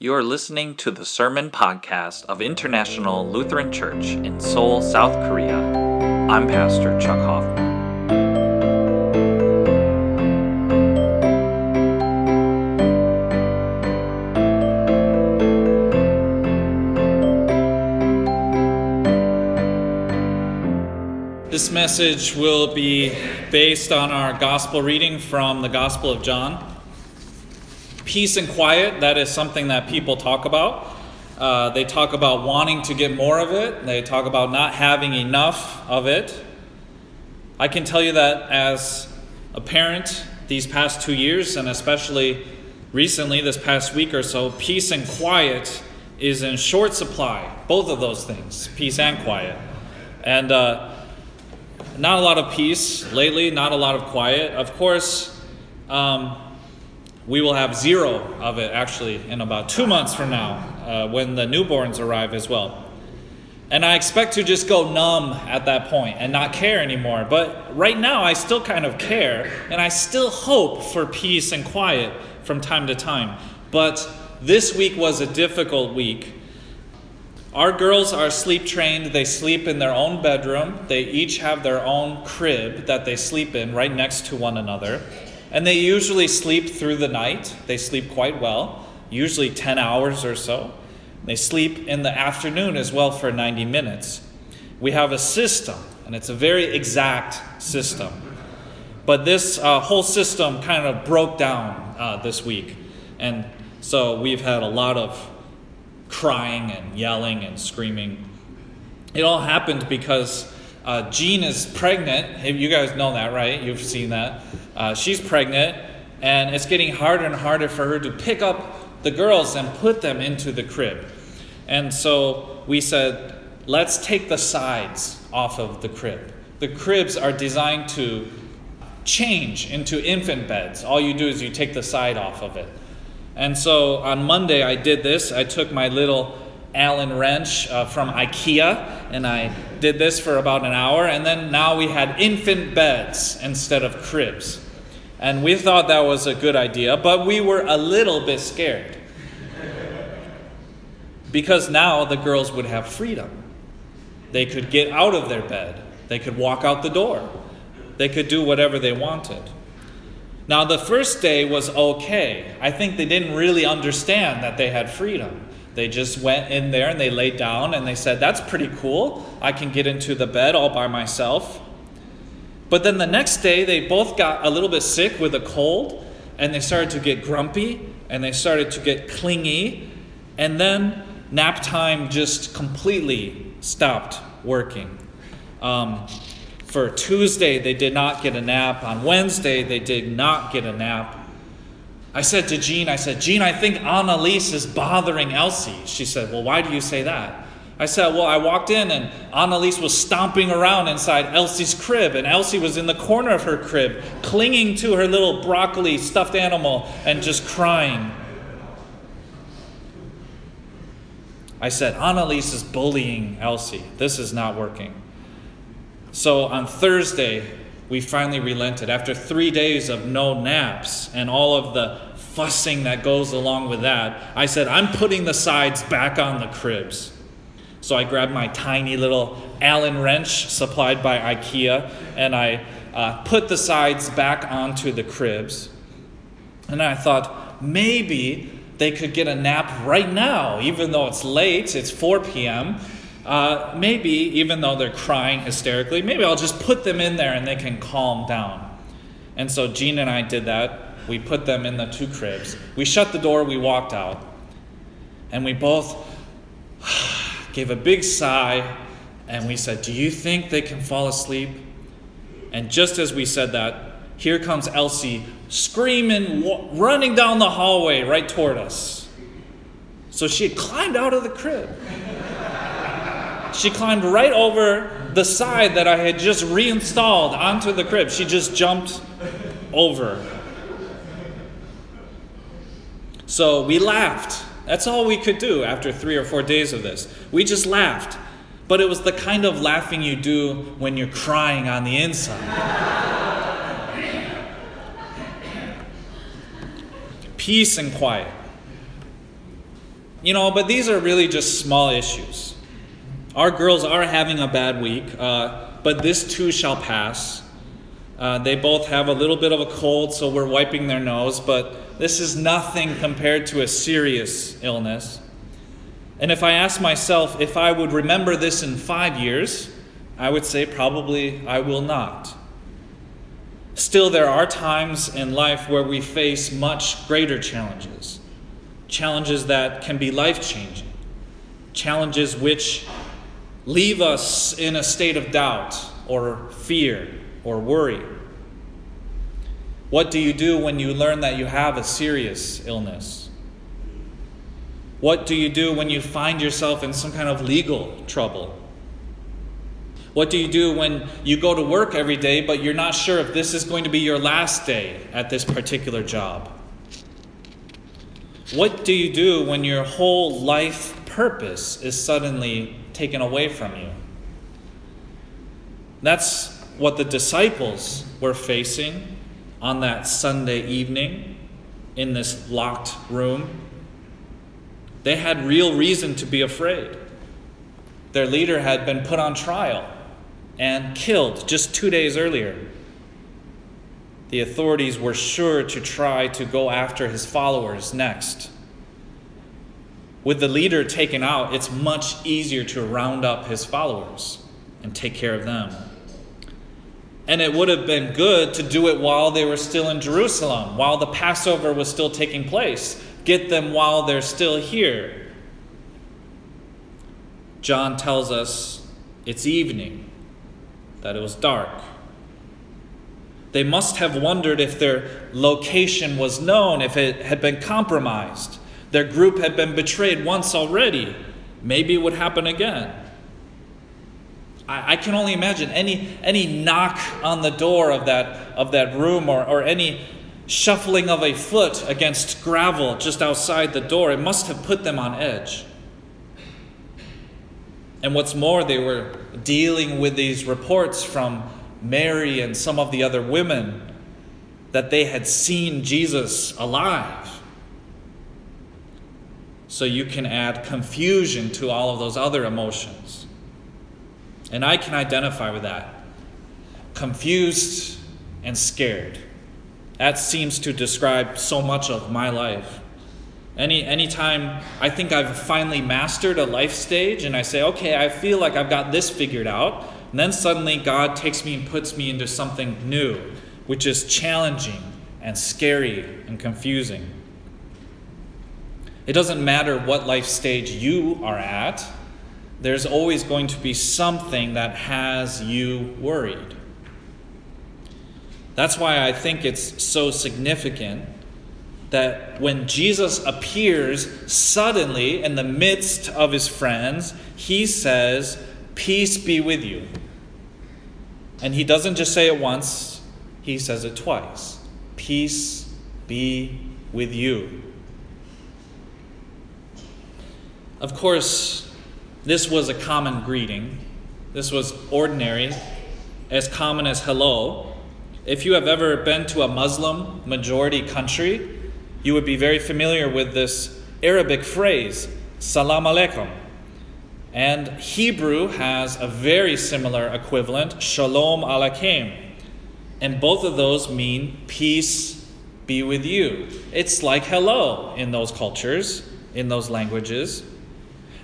You are listening to the Sermon Podcast of International Lutheran Church in Seoul, South Korea. I'm Pastor Chuck Hoffman. This message will be based on our gospel reading from the Gospel of John. Peace and quiet, that is something that people talk about. Uh, they talk about wanting to get more of it, they talk about not having enough of it. I can tell you that as a parent, these past two years, and especially recently, this past week or so, peace and quiet is in short supply. Both of those things, peace and quiet. And uh, not a lot of peace lately, not a lot of quiet. Of course, um, we will have zero of it actually in about two months from now uh, when the newborns arrive as well. And I expect to just go numb at that point and not care anymore. But right now, I still kind of care, and I still hope for peace and quiet from time to time. But this week was a difficult week. Our girls are sleep trained. They sleep in their own bedroom. They each have their own crib that they sleep in right next to one another. And they usually sleep through the night. They sleep quite well, usually 10 hours or so. They sleep in the afternoon as well for 90 minutes. We have a system, and it's a very exact system. But this uh, whole system kind of broke down uh, this week. And so we've had a lot of crying and yelling and screaming. It all happened because uh, Jean is pregnant. You guys know that, right? You've seen that. Uh, she's pregnant, and it's getting harder and harder for her to pick up the girls and put them into the crib. And so we said, let's take the sides off of the crib. The cribs are designed to change into infant beds. All you do is you take the side off of it. And so on Monday, I did this. I took my little Allen wrench uh, from IKEA and I did this for about an hour. And then now we had infant beds instead of cribs. And we thought that was a good idea, but we were a little bit scared. Because now the girls would have freedom. They could get out of their bed, they could walk out the door, they could do whatever they wanted. Now, the first day was okay. I think they didn't really understand that they had freedom. They just went in there and they laid down and they said, That's pretty cool. I can get into the bed all by myself. But then the next day, they both got a little bit sick with a cold, and they started to get grumpy, and they started to get clingy, and then nap time just completely stopped working. Um, for Tuesday, they did not get a nap. On Wednesday, they did not get a nap. I said to Jean, I said, Jean, I think Annalise is bothering Elsie. She said, Well, why do you say that? I said, Well, I walked in and Annalise was stomping around inside Elsie's crib, and Elsie was in the corner of her crib, clinging to her little broccoli stuffed animal and just crying. I said, Annalise is bullying Elsie. This is not working. So on Thursday, we finally relented. After three days of no naps and all of the fussing that goes along with that, I said, I'm putting the sides back on the cribs. So I grabbed my tiny little Allen wrench supplied by IKEA and I uh, put the sides back onto the cribs. And I thought maybe they could get a nap right now, even though it's late, it's 4 p.m. Uh, maybe, even though they're crying hysterically, maybe I'll just put them in there and they can calm down. And so Jean and I did that. We put them in the two cribs. We shut the door, we walked out, and we both gave a big sigh and we said, Do you think they can fall asleep? And just as we said that, here comes Elsie screaming, running down the hallway right toward us. So she had climbed out of the crib. She climbed right over the side that I had just reinstalled onto the crib. She just jumped over. So we laughed that's all we could do after three or four days of this. We just laughed. But it was the kind of laughing you do when you're crying on the inside. Peace and quiet. you know, but these are really just small issues. Our girls are having a bad week, uh, but this too shall pass. Uh, they both have a little bit of a cold, so we're wiping their nose, but this is nothing compared to a serious illness. And if I ask myself if I would remember this in five years, I would say probably I will not. Still, there are times in life where we face much greater challenges, challenges that can be life changing, challenges which leave us in a state of doubt or fear or worry. What do you do when you learn that you have a serious illness? What do you do when you find yourself in some kind of legal trouble? What do you do when you go to work every day, but you're not sure if this is going to be your last day at this particular job? What do you do when your whole life purpose is suddenly taken away from you? That's what the disciples were facing on that Sunday evening in this locked room. They had real reason to be afraid. Their leader had been put on trial and killed just two days earlier. The authorities were sure to try to go after his followers next. With the leader taken out, it's much easier to round up his followers and take care of them. And it would have been good to do it while they were still in Jerusalem, while the Passover was still taking place. Get them while they're still here. John tells us it's evening that it was dark. They must have wondered if their location was known, if it had been compromised. Their group had been betrayed once already. Maybe it would happen again. I, I can only imagine any, any knock on the door of that, of that room or, or any shuffling of a foot against gravel just outside the door. It must have put them on edge. And what's more, they were dealing with these reports from Mary and some of the other women that they had seen Jesus alive. So you can add confusion to all of those other emotions. And I can identify with that. Confused and scared. That seems to describe so much of my life. Any anytime I think I've finally mastered a life stage and I say, okay, I feel like I've got this figured out, and then suddenly God takes me and puts me into something new, which is challenging and scary and confusing. It doesn't matter what life stage you are at, there's always going to be something that has you worried. That's why I think it's so significant that when Jesus appears suddenly in the midst of his friends, he says, Peace be with you. And he doesn't just say it once, he says it twice. Peace be with you. Of course, this was a common greeting. This was ordinary, as common as hello. If you have ever been to a Muslim majority country, you would be very familiar with this Arabic phrase, salam alaikum. And Hebrew has a very similar equivalent, shalom aleichem. And both of those mean peace be with you. It's like hello in those cultures, in those languages.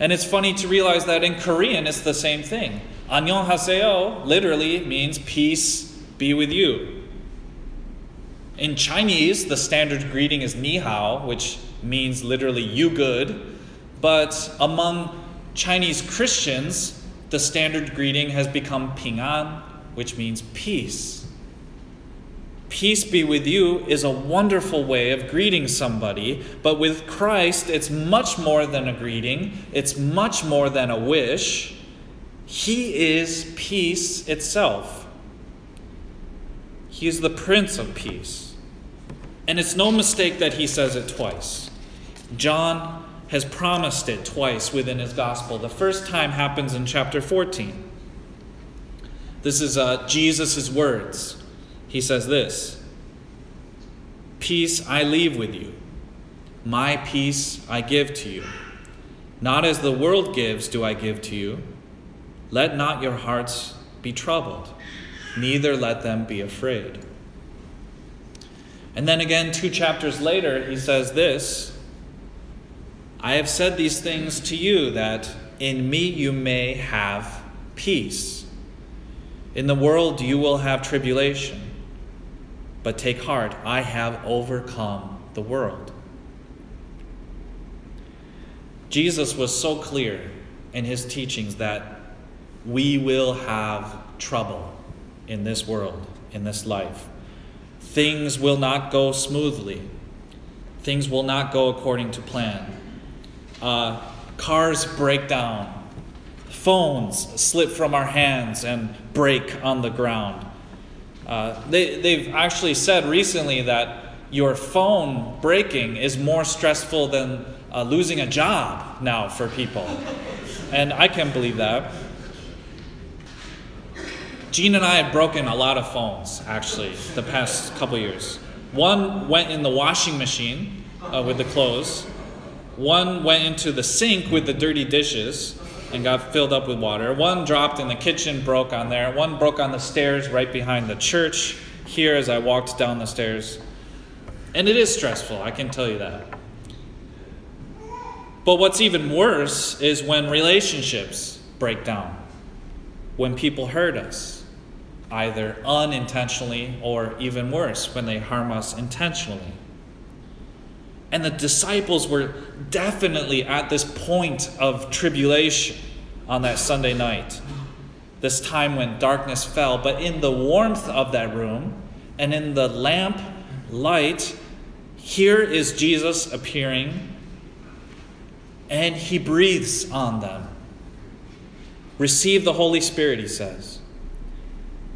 And it's funny to realize that in Korean it's the same thing. Annyeonghaseyo literally means peace be with you. In Chinese, the standard greeting is ni hao, which means literally you good. But among Chinese Christians, the standard greeting has become ping an, which means peace. Peace be with you is a wonderful way of greeting somebody, but with Christ, it's much more than a greeting, it's much more than a wish. He is peace itself. He is the Prince of Peace. And it's no mistake that he says it twice. John has promised it twice within his gospel. The first time happens in chapter 14. This is uh, Jesus' words. He says this Peace I leave with you, my peace I give to you. Not as the world gives, do I give to you. Let not your hearts be troubled, neither let them be afraid. And then again, two chapters later, he says this I have said these things to you that in me you may have peace. In the world you will have tribulation, but take heart, I have overcome the world. Jesus was so clear in his teachings that we will have trouble in this world, in this life. Things will not go smoothly. Things will not go according to plan. Uh, cars break down. Phones slip from our hands and break on the ground. Uh, they, they've actually said recently that your phone breaking is more stressful than uh, losing a job now for people. And I can't believe that. Jean and I have broken a lot of phones, actually, the past couple years. One went in the washing machine uh, with the clothes. One went into the sink with the dirty dishes and got filled up with water. One dropped in the kitchen, broke on there. One broke on the stairs right behind the church here as I walked down the stairs. And it is stressful, I can tell you that. But what's even worse is when relationships break down, when people hurt us either unintentionally or even worse, when they harm us intentionally. And the disciples were definitely at this point of tribulation on that Sunday night, this time when darkness fell. But in the warmth of that room and in the lamp light, here is Jesus appearing, and he breathes on them. Receive the Holy Spirit, he says.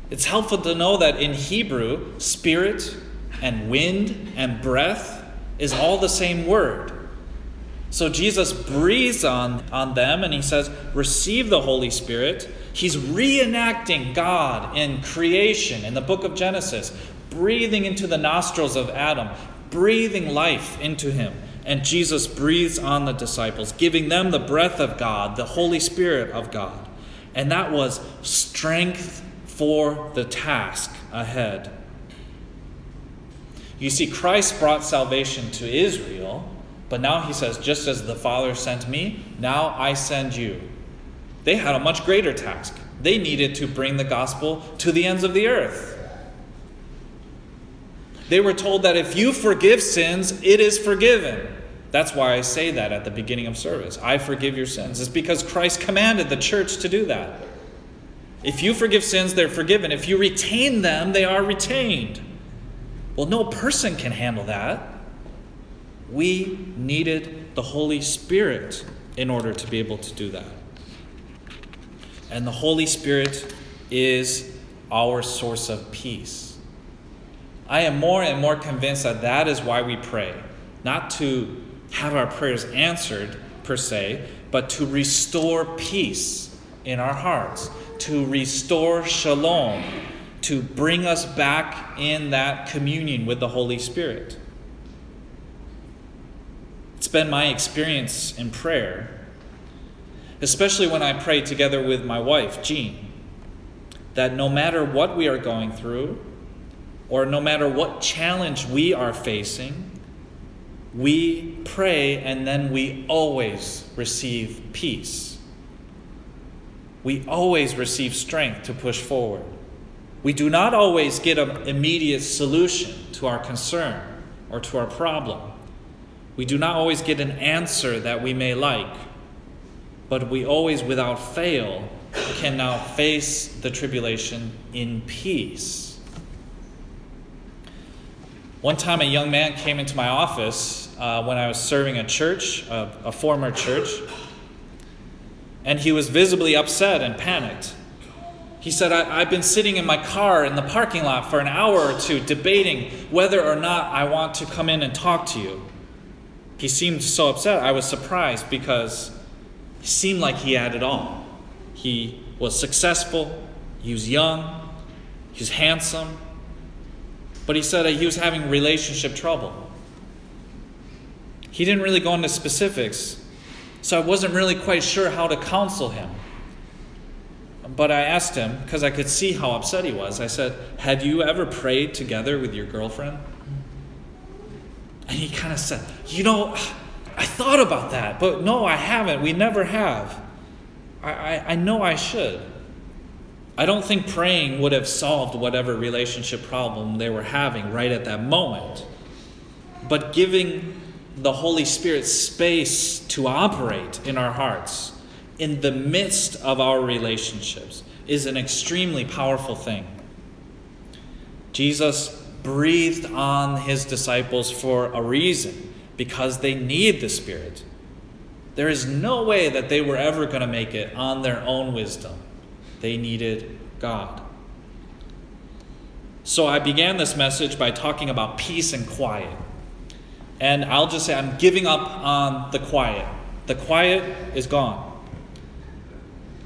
It's helpful to know that in Hebrew, spirit and wind and breath is all the same word. So Jesus breathes on, on them and he says, Receive the Holy Spirit. He's reenacting God in creation in the book of Genesis, breathing into the nostrils of Adam, breathing life into him. And Jesus breathes on the disciples, giving them the breath of God, the Holy Spirit of God. And that was strength for the task ahead. You see, Christ brought salvation to Israel, but now he says, just as the Father sent me, now I send you. They had a much greater task. They needed to bring the gospel to the ends of the earth. They were told that if you forgive sins, it is forgiven. That's why I say that at the beginning of service. I forgive your sins. It's because Christ commanded the church to do that. If you forgive sins, they're forgiven. If you retain them, they are retained. Well, no person can handle that. We needed the Holy Spirit in order to be able to do that. And the Holy Spirit is our source of peace. I am more and more convinced that that is why we pray. Not to have our prayers answered, per se, but to restore peace in our hearts to restore shalom, to bring us back in that communion with the Holy Spirit. It's been my experience in prayer, especially when I pray together with my wife, Jean, that no matter what we are going through, or no matter what challenge we are facing, we pray and then we always receive peace we always receive strength to push forward. We do not always get an immediate solution to our concern or to our problem. We do not always get an answer that we may like, but we always, without fail, can now face the tribulation in peace. One time, a young man came into my office uh, when I was serving a church, a, a former church and he was visibly upset and panicked. He said, I, have been sitting in my car in the parking lot for an hour or two debating whether or not I want to come in and talk to you. He seemed so upset. I was surprised because he seemed like he had it all. He was successful, he was young, he was handsome, but he said that he was having relationship trouble. He didn't really go into specifics, So I wasn't really quite sure how to counsel him. But I asked him, because I could see how upset he was. I said, Have you ever prayed together with your girlfriend? And he kind of said, You know, I thought about that, but no, I haven't. We never have. I, I, I know I should. I don't think praying would have solved whatever relationship problem they were having right at that moment. But giving the Holy Spirit space to operate in our hearts in the midst of our relationships is an extremely powerful thing. Jesus breathed on his disciples for a reason because they need the Spirit. There is no way that they were ever going to make it on their own wisdom. They needed God. So I began this message by talking about peace and quiet. And I'll just say I'm giving up on the quiet. The quiet is gone.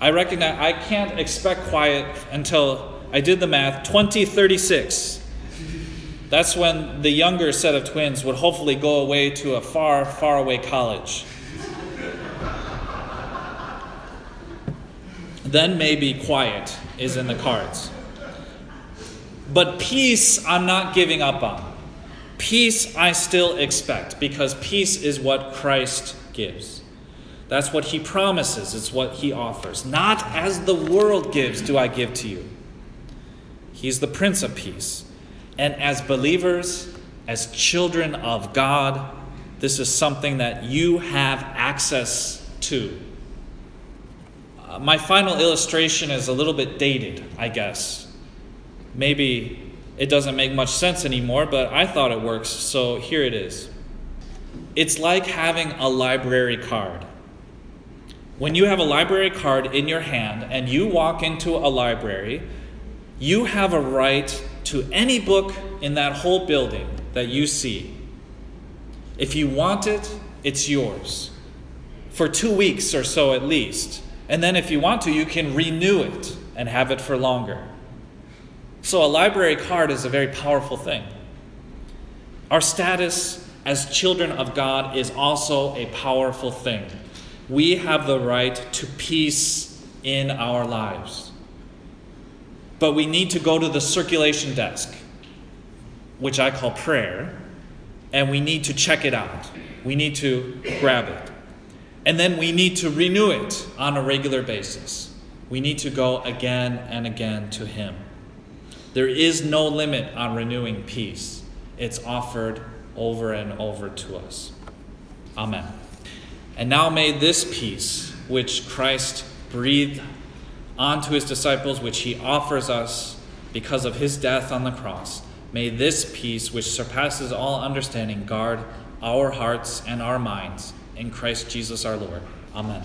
I recognize I can't expect quiet until I did the math 2036. That's when the younger set of twins would hopefully go away to a far, far away college. then maybe quiet is in the cards. But peace, I'm not giving up on. Peace, I still expect because peace is what Christ gives. That's what he promises, it's what he offers. Not as the world gives, do I give to you. He's the Prince of Peace. And as believers, as children of God, this is something that you have access to. Uh, my final illustration is a little bit dated, I guess. Maybe it doesn't make much sense anymore, but I thought it works, so here it is. It's like having a library card. When you have a library card in your hand and you walk into a library, you have a right to any book in that whole building that you see. If you want it, it's yours. For two weeks or so at least. And then if you want to, you can renew it and have it for longer. So a library card is a very powerful thing. Our status as children of God is also a powerful thing. We have the right to peace in our lives. But we need to go to the circulation desk, which I call prayer, and we need to check it out. We need to grab it. And then we need to renew it on a regular basis. We need to go again and again to Him. There is no limit on renewing peace, it's offered over and over to us. Amen. And now may this peace, which Christ breathed onto his disciples, which he offers us because of his death on the cross. May this peace, which surpasses all understanding, guard our hearts and our minds in Christ Jesus our Lord. Amen.